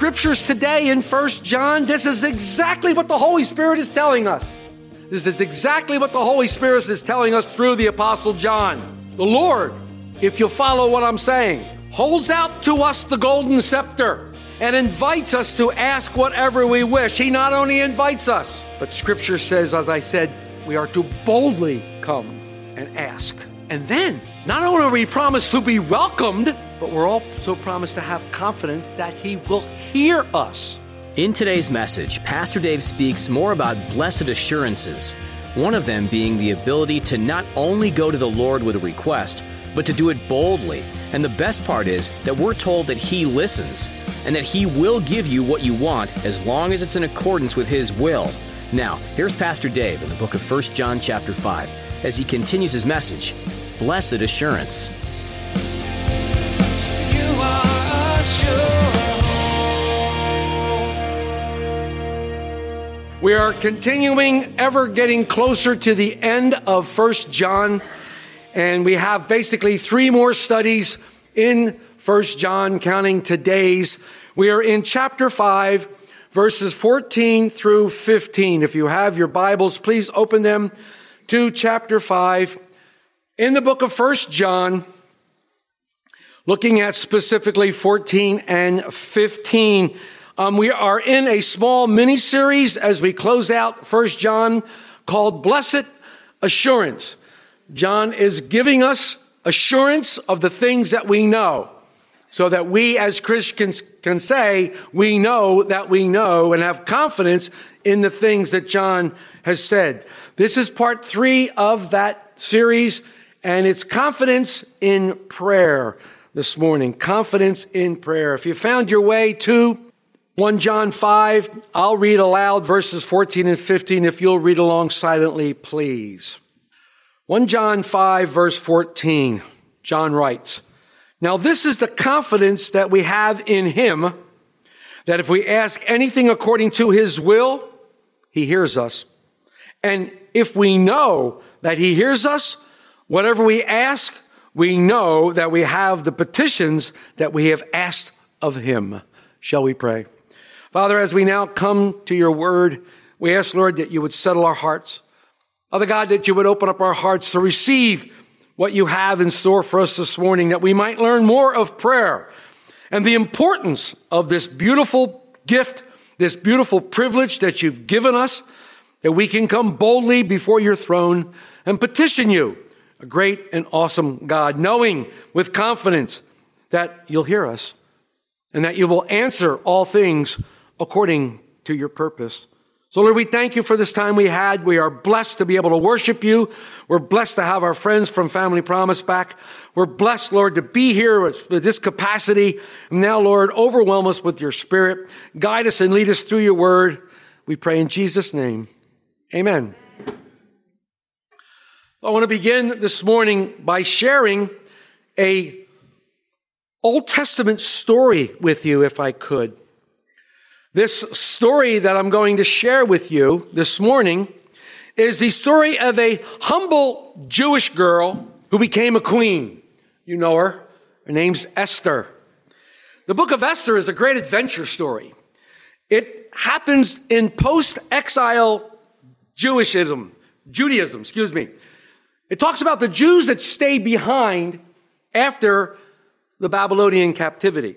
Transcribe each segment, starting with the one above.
Scriptures today in 1 John, this is exactly what the Holy Spirit is telling us. This is exactly what the Holy Spirit is telling us through the Apostle John. The Lord, if you'll follow what I'm saying, holds out to us the golden scepter and invites us to ask whatever we wish. He not only invites us, but scripture says, as I said, we are to boldly come and ask. And then, not only are we promised to be welcomed, but we're also promised to have confidence that He will hear us. In today's message, Pastor Dave speaks more about blessed assurances, one of them being the ability to not only go to the Lord with a request, but to do it boldly. And the best part is that we're told that He listens and that He will give you what you want as long as it's in accordance with His will. Now, here's Pastor Dave in the book of 1 John chapter 5 as he continues his message, Blessed Assurance. We are continuing ever getting closer to the end of First John, and we have basically three more studies in First John, counting today's. We are in chapter 5, verses 14 through 15. If you have your Bibles, please open them to chapter 5 in the book of First John, looking at specifically 14 and 15. Um, we are in a small mini series as we close out First John called Blessed Assurance. John is giving us assurance of the things that we know so that we as Christians can say we know that we know and have confidence in the things that John has said. This is part three of that series and it's confidence in prayer this morning. Confidence in prayer. If you found your way to 1 John 5, I'll read aloud verses 14 and 15 if you'll read along silently, please. 1 John 5, verse 14, John writes, Now this is the confidence that we have in him, that if we ask anything according to his will, he hears us. And if we know that he hears us, whatever we ask, we know that we have the petitions that we have asked of him. Shall we pray? Father, as we now come to your word, we ask, Lord, that you would settle our hearts. Father God, that you would open up our hearts to receive what you have in store for us this morning, that we might learn more of prayer and the importance of this beautiful gift, this beautiful privilege that you've given us, that we can come boldly before your throne and petition you, a great and awesome God, knowing with confidence that you'll hear us and that you will answer all things according to your purpose. So Lord, we thank you for this time we had. We are blessed to be able to worship you. We're blessed to have our friends from Family Promise back. We're blessed, Lord, to be here with, this capacity. And now, Lord, overwhelm us with your spirit. Guide us and lead us through your word. We pray in Jesus' name. Amen. I want to begin this morning by sharing a Old Testament story with you, if I could. This story that I'm going to share with you this morning is the story of a humble Jewish girl who became a queen. You know her. Her name's Esther. The book of Esther is a great adventure story. It happens in post-exile Jewishism, Judaism, excuse me. It talks about the Jews that stay behind after the Babylonian captivity.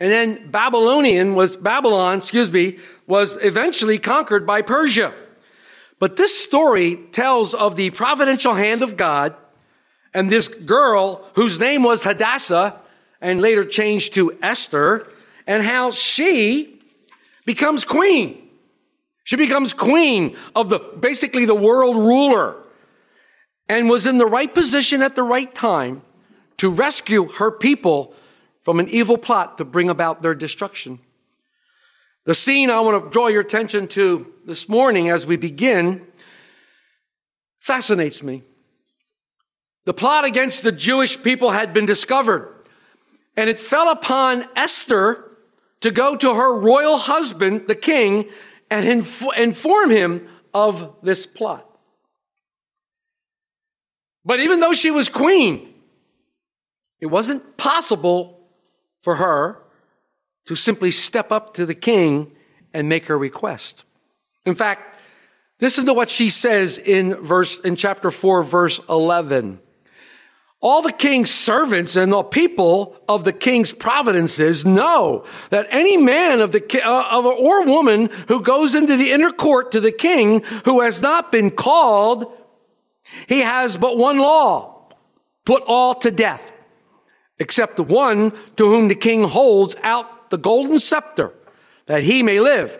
And then Babylonian was, Babylon, excuse me, was eventually conquered by Persia. But this story tells of the providential hand of God and this girl whose name was Hadassah and later changed to Esther and how she becomes queen. She becomes queen of the, basically the world ruler. And was in the right position at the right time to rescue her people from an evil plot to bring about their destruction. The scene I want to draw your attention to this morning as we begin fascinates me. The plot against the Jewish people had been discovered, and it fell upon Esther to go to her royal husband, the king, and inf- inform him of this plot. But even though she was queen, it wasn't possible for her to simply step up to the king and make her request. In fact, listen to what she says in verse, in chapter 4, verse 11. All the king's servants and the people of the king's providences know that any man of the uh, of or woman who goes into the inner court to the king who has not been called, he has but one law: put all to death, except the one to whom the king holds out the golden scepter, that he may live.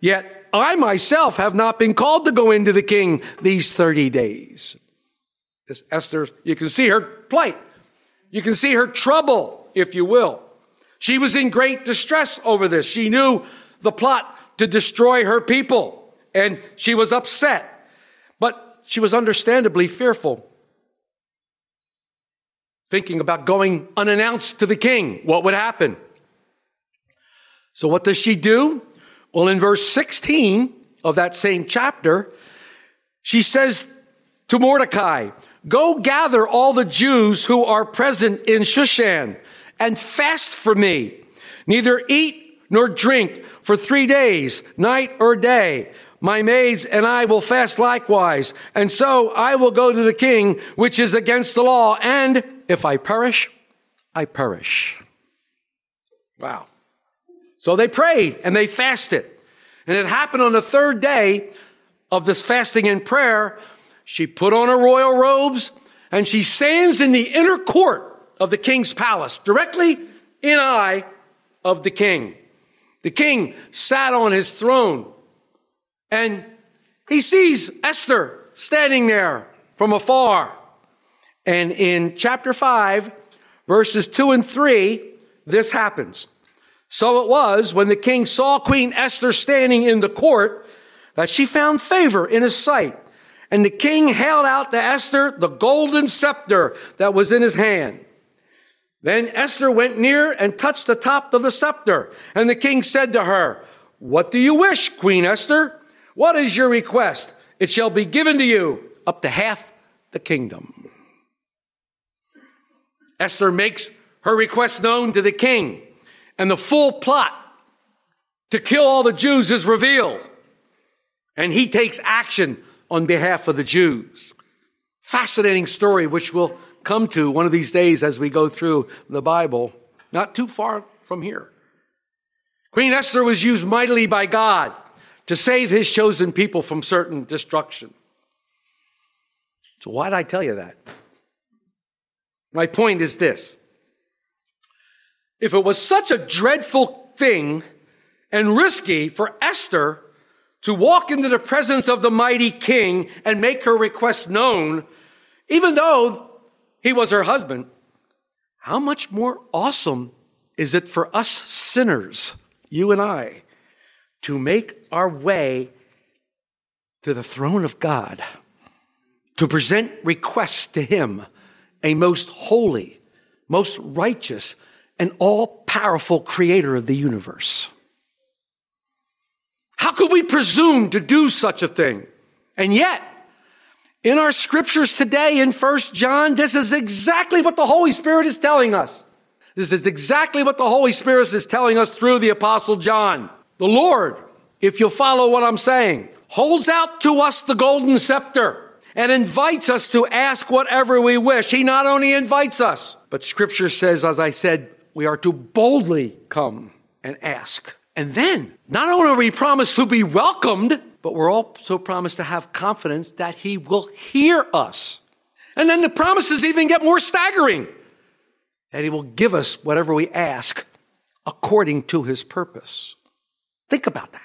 Yet I myself have not been called to go into the king these thirty days. This Esther, you can see her plight. You can see her trouble, if you will. She was in great distress over this. She knew the plot to destroy her people, and she was upset. She was understandably fearful. Thinking about going unannounced to the king, what would happen? So, what does she do? Well, in verse 16 of that same chapter, she says to Mordecai, Go gather all the Jews who are present in Shushan and fast for me. Neither eat nor drink for three days, night or day. My maids and I will fast likewise. And so I will go to the king, which is against the law. And if I perish, I perish. Wow. So they prayed and they fasted. And it happened on the third day of this fasting and prayer she put on her royal robes and she stands in the inner court of the king's palace, directly in eye of the king. The king sat on his throne and he sees Esther standing there from afar. And in chapter 5, verses 2 and 3, this happens. So it was when the king saw Queen Esther standing in the court that she found favor in his sight. And the king held out to Esther the golden scepter that was in his hand. Then Esther went near and touched the top of the scepter. And the king said to her, What do you wish, Queen Esther? What is your request? It shall be given to you up to half the kingdom. Esther makes her request known to the king, and the full plot to kill all the Jews is revealed. And he takes action on behalf of the Jews. Fascinating story, which we'll come to one of these days as we go through the Bible, not too far from here. Queen Esther was used mightily by God to save his chosen people from certain destruction. So, why did I tell you that? My point is this if it was such a dreadful thing and risky for Esther to walk into the presence of the mighty king and make her request known, even though he was her husband, how much more awesome is it for us sinners, you and I, to make our way to the throne of God, to present requests to him, a most holy, most righteous, and all powerful creator of the universe. How could we presume to do such a thing? And yet, in our scriptures today in First John, this is exactly what the Holy Spirit is telling us. This is exactly what the Holy Spirit is telling us through the Apostle John. The Lord, if you'll follow what I'm saying, holds out to us the golden scepter and invites us to ask whatever we wish. He not only invites us, but scripture says, as I said, we are to boldly come and ask. And then, not only are we promised to be welcomed, but we're also promised to have confidence that He will hear us. And then the promises even get more staggering that He will give us whatever we ask according to His purpose. Think about that.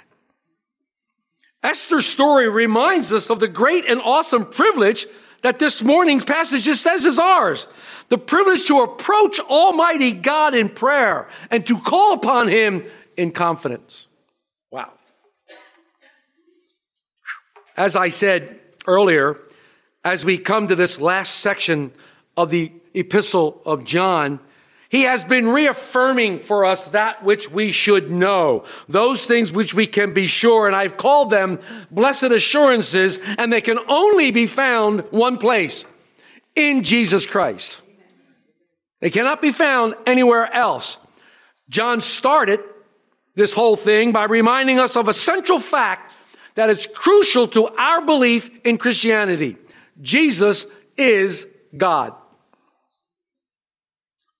Esther's story reminds us of the great and awesome privilege that this morning's passage just says is ours. The privilege to approach Almighty God in prayer and to call upon Him in confidence. Wow. As I said earlier, as we come to this last section of the epistle of John, he has been reaffirming for us that which we should know, those things which we can be sure, and I've called them blessed assurances, and they can only be found one place in Jesus Christ. They cannot be found anywhere else. John started this whole thing by reminding us of a central fact that is crucial to our belief in Christianity. Jesus is God.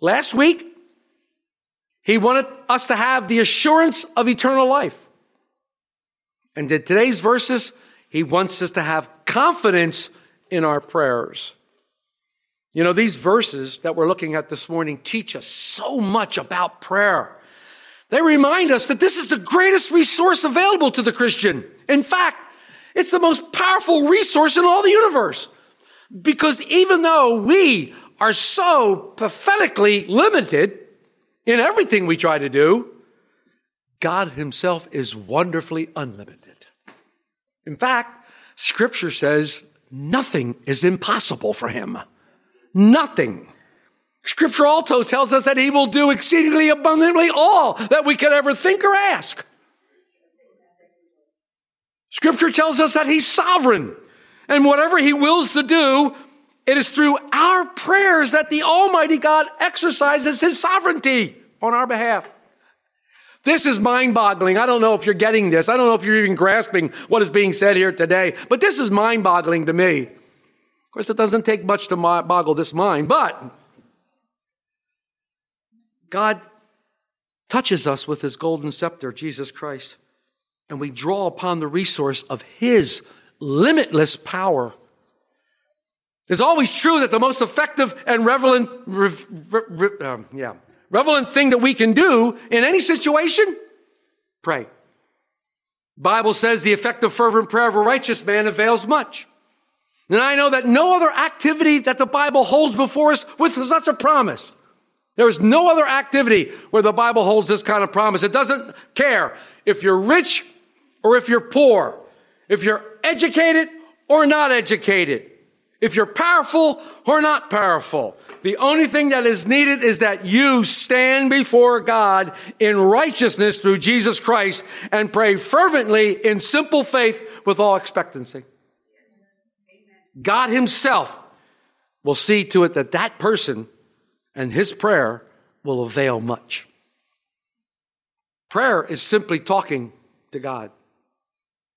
Last week, he wanted us to have the assurance of eternal life. And in today's verses, he wants us to have confidence in our prayers. You know, these verses that we're looking at this morning teach us so much about prayer. They remind us that this is the greatest resource available to the Christian. In fact, it's the most powerful resource in all the universe. Because even though we are so pathetically limited in everything we try to do, God Himself is wonderfully unlimited. In fact, Scripture says nothing is impossible for Him. Nothing. Scripture also tells us that He will do exceedingly abundantly all that we could ever think or ask. Scripture tells us that He's sovereign, and whatever He wills to do, it is through our prayers that the Almighty God exercises His sovereignty on our behalf. This is mind boggling. I don't know if you're getting this. I don't know if you're even grasping what is being said here today, but this is mind boggling to me. Of course, it doesn't take much to boggle this mind, but God touches us with His golden scepter, Jesus Christ, and we draw upon the resource of His limitless power it's always true that the most effective and relevant, re, re, um, yeah, relevant thing that we can do in any situation, pray. Bible says the effective fervent prayer of a righteous man avails much. And I know that no other activity that the Bible holds before us with such a promise. There is no other activity where the Bible holds this kind of promise. It doesn't care if you're rich or if you're poor, if you're educated or not educated if you're powerful or not powerful. The only thing that is needed is that you stand before God in righteousness through Jesus Christ and pray fervently in simple faith with all expectancy. God Himself will see to it that that person and his prayer will avail much. Prayer is simply talking to God.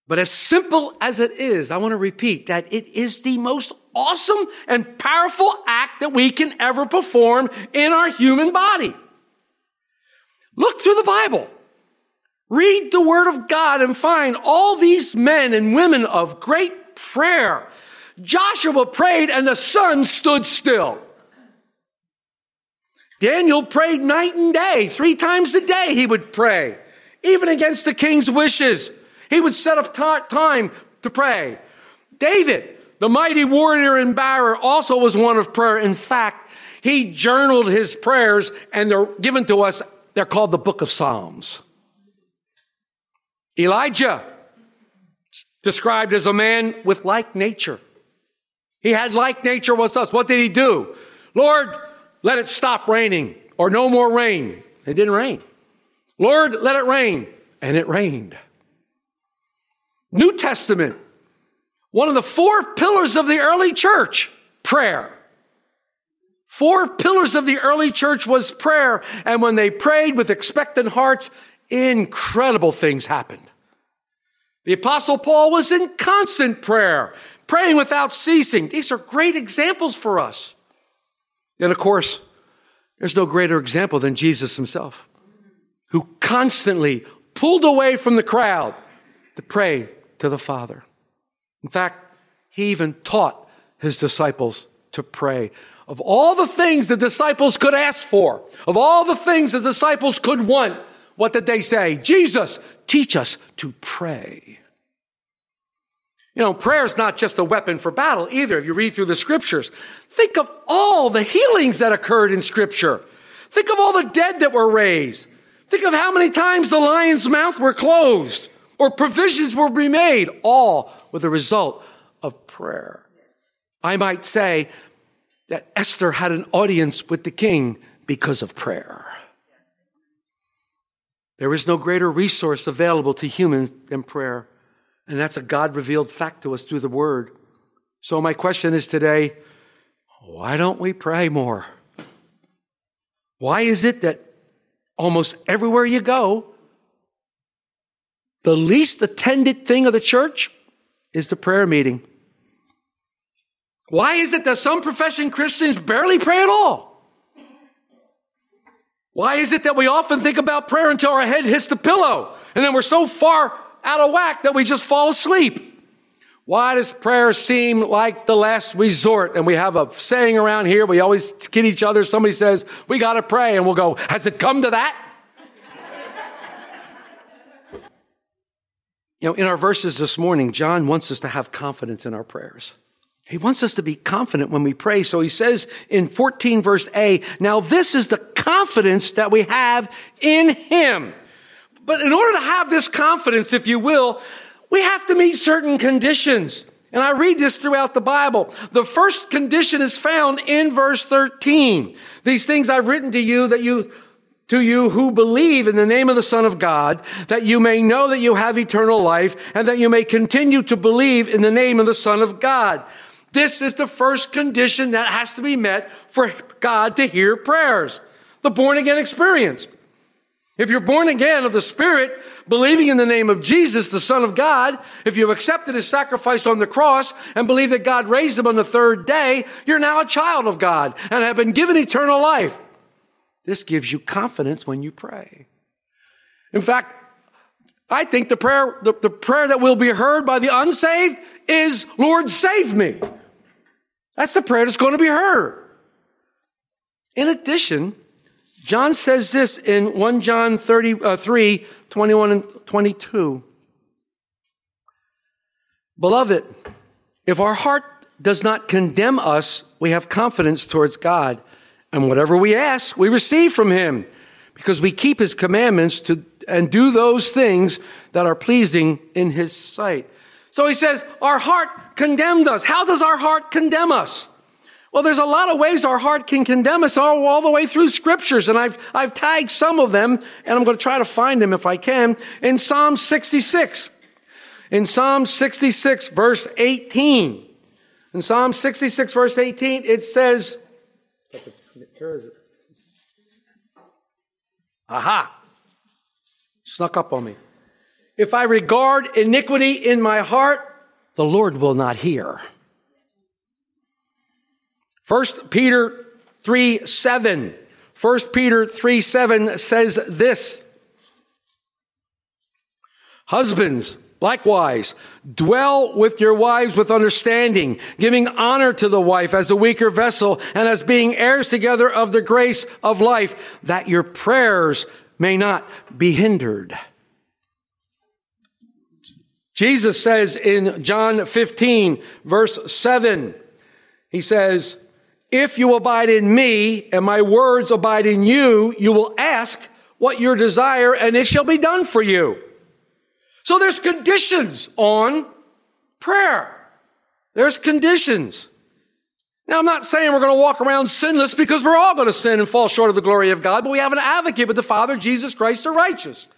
But as simple as it is, I want to repeat that it is the most awesome and powerful act that we can ever perform in our human body. Look through the Bible. Read the Word of God and find all these men and women of great prayer. Joshua prayed and the sun stood still. Daniel prayed night and day. Three times a day he would pray, even against the king's wishes. He would set up time to pray. David, the mighty warrior and barrier, also was one of prayer. In fact, he journaled his prayers and they're given to us. They're called the book of Psalms. Elijah, described as a man with like nature. He had like nature with us. What did he do? Lord, let it stop raining or no more rain. It didn't rain. Lord, let it rain. And it rained. New Testament, one of the four pillars of the early church, prayer. Four pillars of the early church was prayer. And when they prayed with expectant hearts, incredible things happened. The apostle Paul was in constant prayer, praying without ceasing. These are great examples for us. And of course, there's no greater example than Jesus himself, who constantly pulled away from the crowd to pray to the Father. In fact, he even taught his disciples to pray. Of all the things the disciples could ask for, of all the things the disciples could want, what did they say? Jesus, teach us to pray. You know, prayer is not just a weapon for battle either. If you read through the scriptures, think of all the healings that occurred in scripture. Think of all the dead that were raised. Think of how many times the lion's mouth were closed or provisions were remade, all with the result of prayer. I might say that Esther had an audience with the king because of prayer. There is no greater resource available to humans than prayer. And that's a God revealed fact to us through the word. So my question is today, why don't we pray more? Why is it that almost everywhere you go, the least attended thing of the church is the prayer meeting? Why is it that some professing Christians barely pray at all? Why is it that we often think about prayer until our head hits the pillow and then we're so far out of whack that we just fall asleep? Why does prayer seem like the last resort? And we have a saying around here, we always kid each other. Somebody says, We got to pray. And we'll go, Has it come to that? You know, in our verses this morning, John wants us to have confidence in our prayers. He wants us to be confident when we pray. So he says in 14 verse A, now this is the confidence that we have in him. But in order to have this confidence, if you will, we have to meet certain conditions. And I read this throughout the Bible. The first condition is found in verse 13. These things I've written to you that you to you who believe in the name of the Son of God, that you may know that you have eternal life and that you may continue to believe in the name of the Son of God. This is the first condition that has to be met for God to hear prayers. The born again experience. If you're born again of the Spirit, believing in the name of Jesus, the Son of God, if you've accepted his sacrifice on the cross and believe that God raised him on the third day, you're now a child of God and have been given eternal life. This gives you confidence when you pray. In fact, I think the prayer, the, the prayer that will be heard by the unsaved is, Lord, save me. That's the prayer that's going to be heard. In addition, John says this in 1 John 33, uh, 21 and 22. Beloved, if our heart does not condemn us, we have confidence towards God. And whatever we ask, we receive from Him because we keep His commandments to, and do those things that are pleasing in His sight. So He says, our heart condemned us. How does our heart condemn us? Well, there's a lot of ways our heart can condemn us all, all, the way through scriptures, and I've, I've tagged some of them, and I'm going to try to find them if I can, in Psalm 66. In Psalm 66, verse 18. In Psalm 66, verse 18, it says, Aha! Snuck up on me. If I regard iniquity in my heart, the Lord will not hear. 1 Peter 3 7. 1 Peter 3 7 says this Husbands, likewise, dwell with your wives with understanding, giving honor to the wife as the weaker vessel and as being heirs together of the grace of life, that your prayers may not be hindered. Jesus says in John 15, verse 7, he says, if you abide in me and my words abide in you, you will ask what your desire and it shall be done for you. So there's conditions on prayer. There's conditions. Now, I'm not saying we're going to walk around sinless because we're all going to sin and fall short of the glory of God, but we have an advocate with the Father, Jesus Christ the righteous.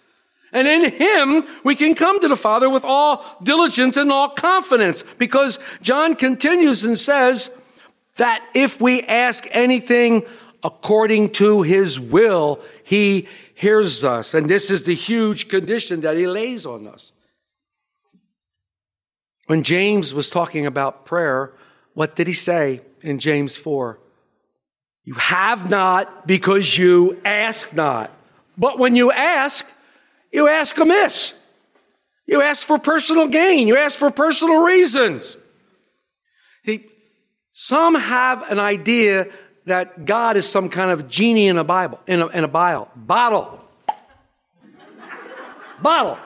And in Him, we can come to the Father with all diligence and all confidence because John continues and says, that if we ask anything according to his will, he hears us. And this is the huge condition that he lays on us. When James was talking about prayer, what did he say in James 4? You have not because you ask not. But when you ask, you ask amiss. You ask for personal gain. You ask for personal reasons. See, some have an idea that God is some kind of genie in a Bible, in a, in a bottle. Bottle. Bottle.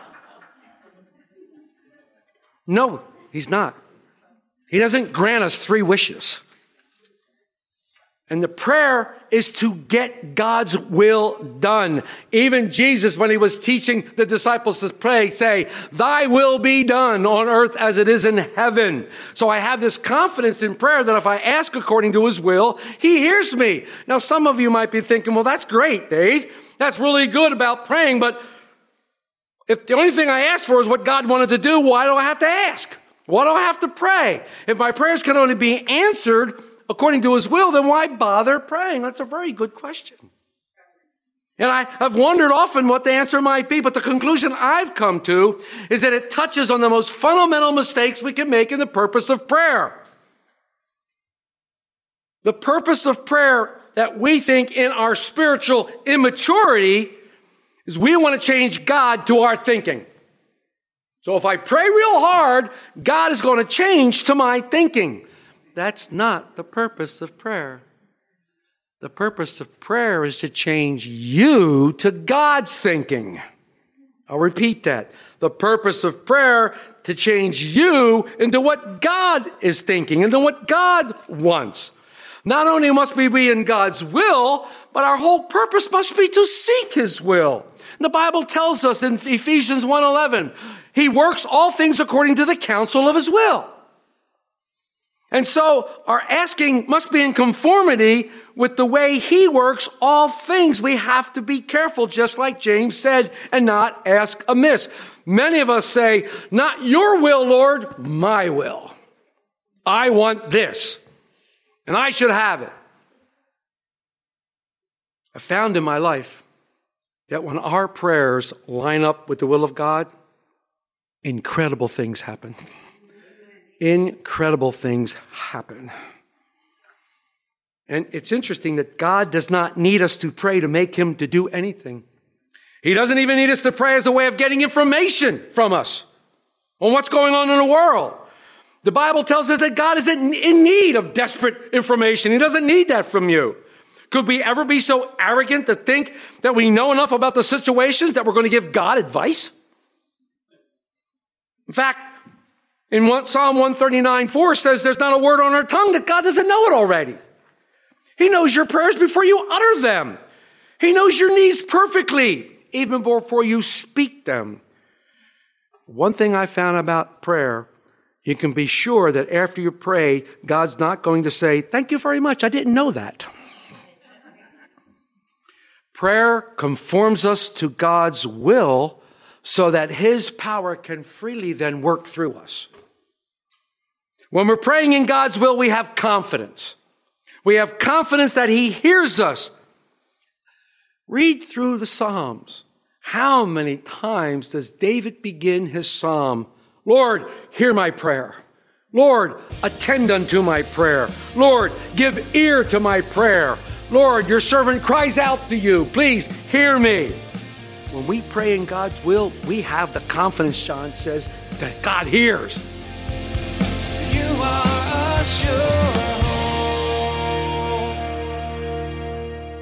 No, He's not. He doesn't grant us three wishes. And the prayer is to get God's will done. Even Jesus, when he was teaching the disciples to pray, say, thy will be done on earth as it is in heaven. So I have this confidence in prayer that if I ask according to his will, he hears me. Now, some of you might be thinking, well, that's great, Dave. That's really good about praying, but if the only thing I asked for is what God wanted to do, why do I have to ask? Why do I have to pray? If my prayers can only be answered according to his will, then why bother praying? That's a very good question. And I have wondered often what the answer might be, but the conclusion I've come to is that it touches on the most fundamental mistakes we can make in the purpose of prayer. The purpose of prayer that we think in our spiritual immaturity is we want to change God to our thinking. So if I pray real hard, God is going to change to my thinking. That's not the purpose of prayer. The purpose of prayer is to change you to God's thinking. I'll repeat that. The purpose of prayer to change you into what God is thinking, into what God wants. Not only must we be in God's will, but our whole purpose must be to seek His will. The Bible tells us in Ephesians 1:11, He works all things according to the counsel of His will. And so our asking must be in conformity with the way he works all things. We have to be careful, just like James said, and not ask amiss. Many of us say, not your will, Lord, my will. I want this, and I should have it. I found in my life that when our prayers line up with the will of God, incredible things happen incredible things happen. And it's interesting that God does not need us to pray to make him to do anything. He doesn't even need us to pray as a way of getting information from us on what's going on in the world. The Bible tells us that God isn't in need of desperate information. He doesn't need that from you. Could we ever be so arrogant to think that we know enough about the situations that we're going to give God advice? In fact, in what Psalm 139, 4 says there's not a word on our tongue that God doesn't know it already. He knows your prayers before you utter them. He knows your needs perfectly, even before you speak them. One thing I found about prayer, you can be sure that after you pray, God's not going to say, Thank you very much. I didn't know that. prayer conforms us to God's will so that His power can freely then work through us. When we're praying in God's will, we have confidence. We have confidence that He hears us. Read through the Psalms. How many times does David begin his psalm? Lord, hear my prayer. Lord, attend unto my prayer. Lord, give ear to my prayer. Lord, your servant cries out to you. Please hear me. When we pray in God's will, we have the confidence, John says, that God hears. You are a sure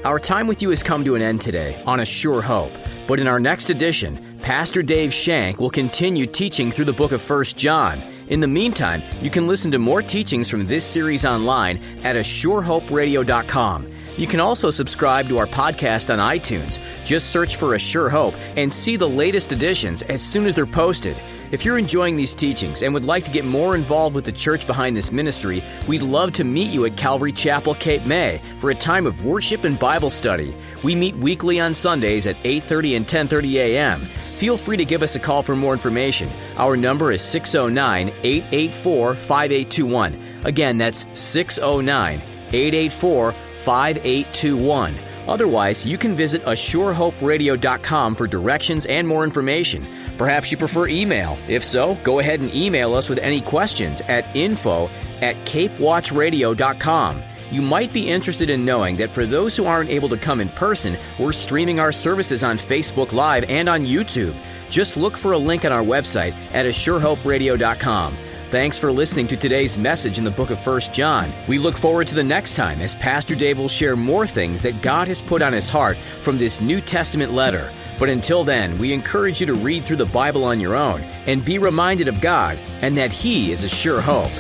Our time with you has come to an end today on A Sure Hope. But in our next edition, Pastor Dave Shank will continue teaching through the book of 1 John. In the meantime, you can listen to more teachings from this series online at ASureHopeRadio.com. You can also subscribe to our podcast on iTunes. Just search for A Sure Hope and see the latest editions as soon as they're posted. If you're enjoying these teachings and would like to get more involved with the church behind this ministry, we'd love to meet you at Calvary Chapel, Cape May for a time of worship and Bible study. We meet weekly on Sundays at 8:30 and 10:30 a.m. Feel free to give us a call for more information. Our number is 609 884 5821. Again, that's 609 884 5821. Otherwise, you can visit ASureHopeRadio.com for directions and more information. Perhaps you prefer email. If so, go ahead and email us with any questions at info at capewatchradio.com. You might be interested in knowing that for those who aren't able to come in person, we're streaming our services on Facebook Live and on YouTube. Just look for a link on our website at ASureHopeRadio.com. Thanks for listening to today's message in the book of 1 John. We look forward to the next time as Pastor Dave will share more things that God has put on his heart from this New Testament letter. But until then, we encourage you to read through the Bible on your own and be reminded of God and that He is a sure hope.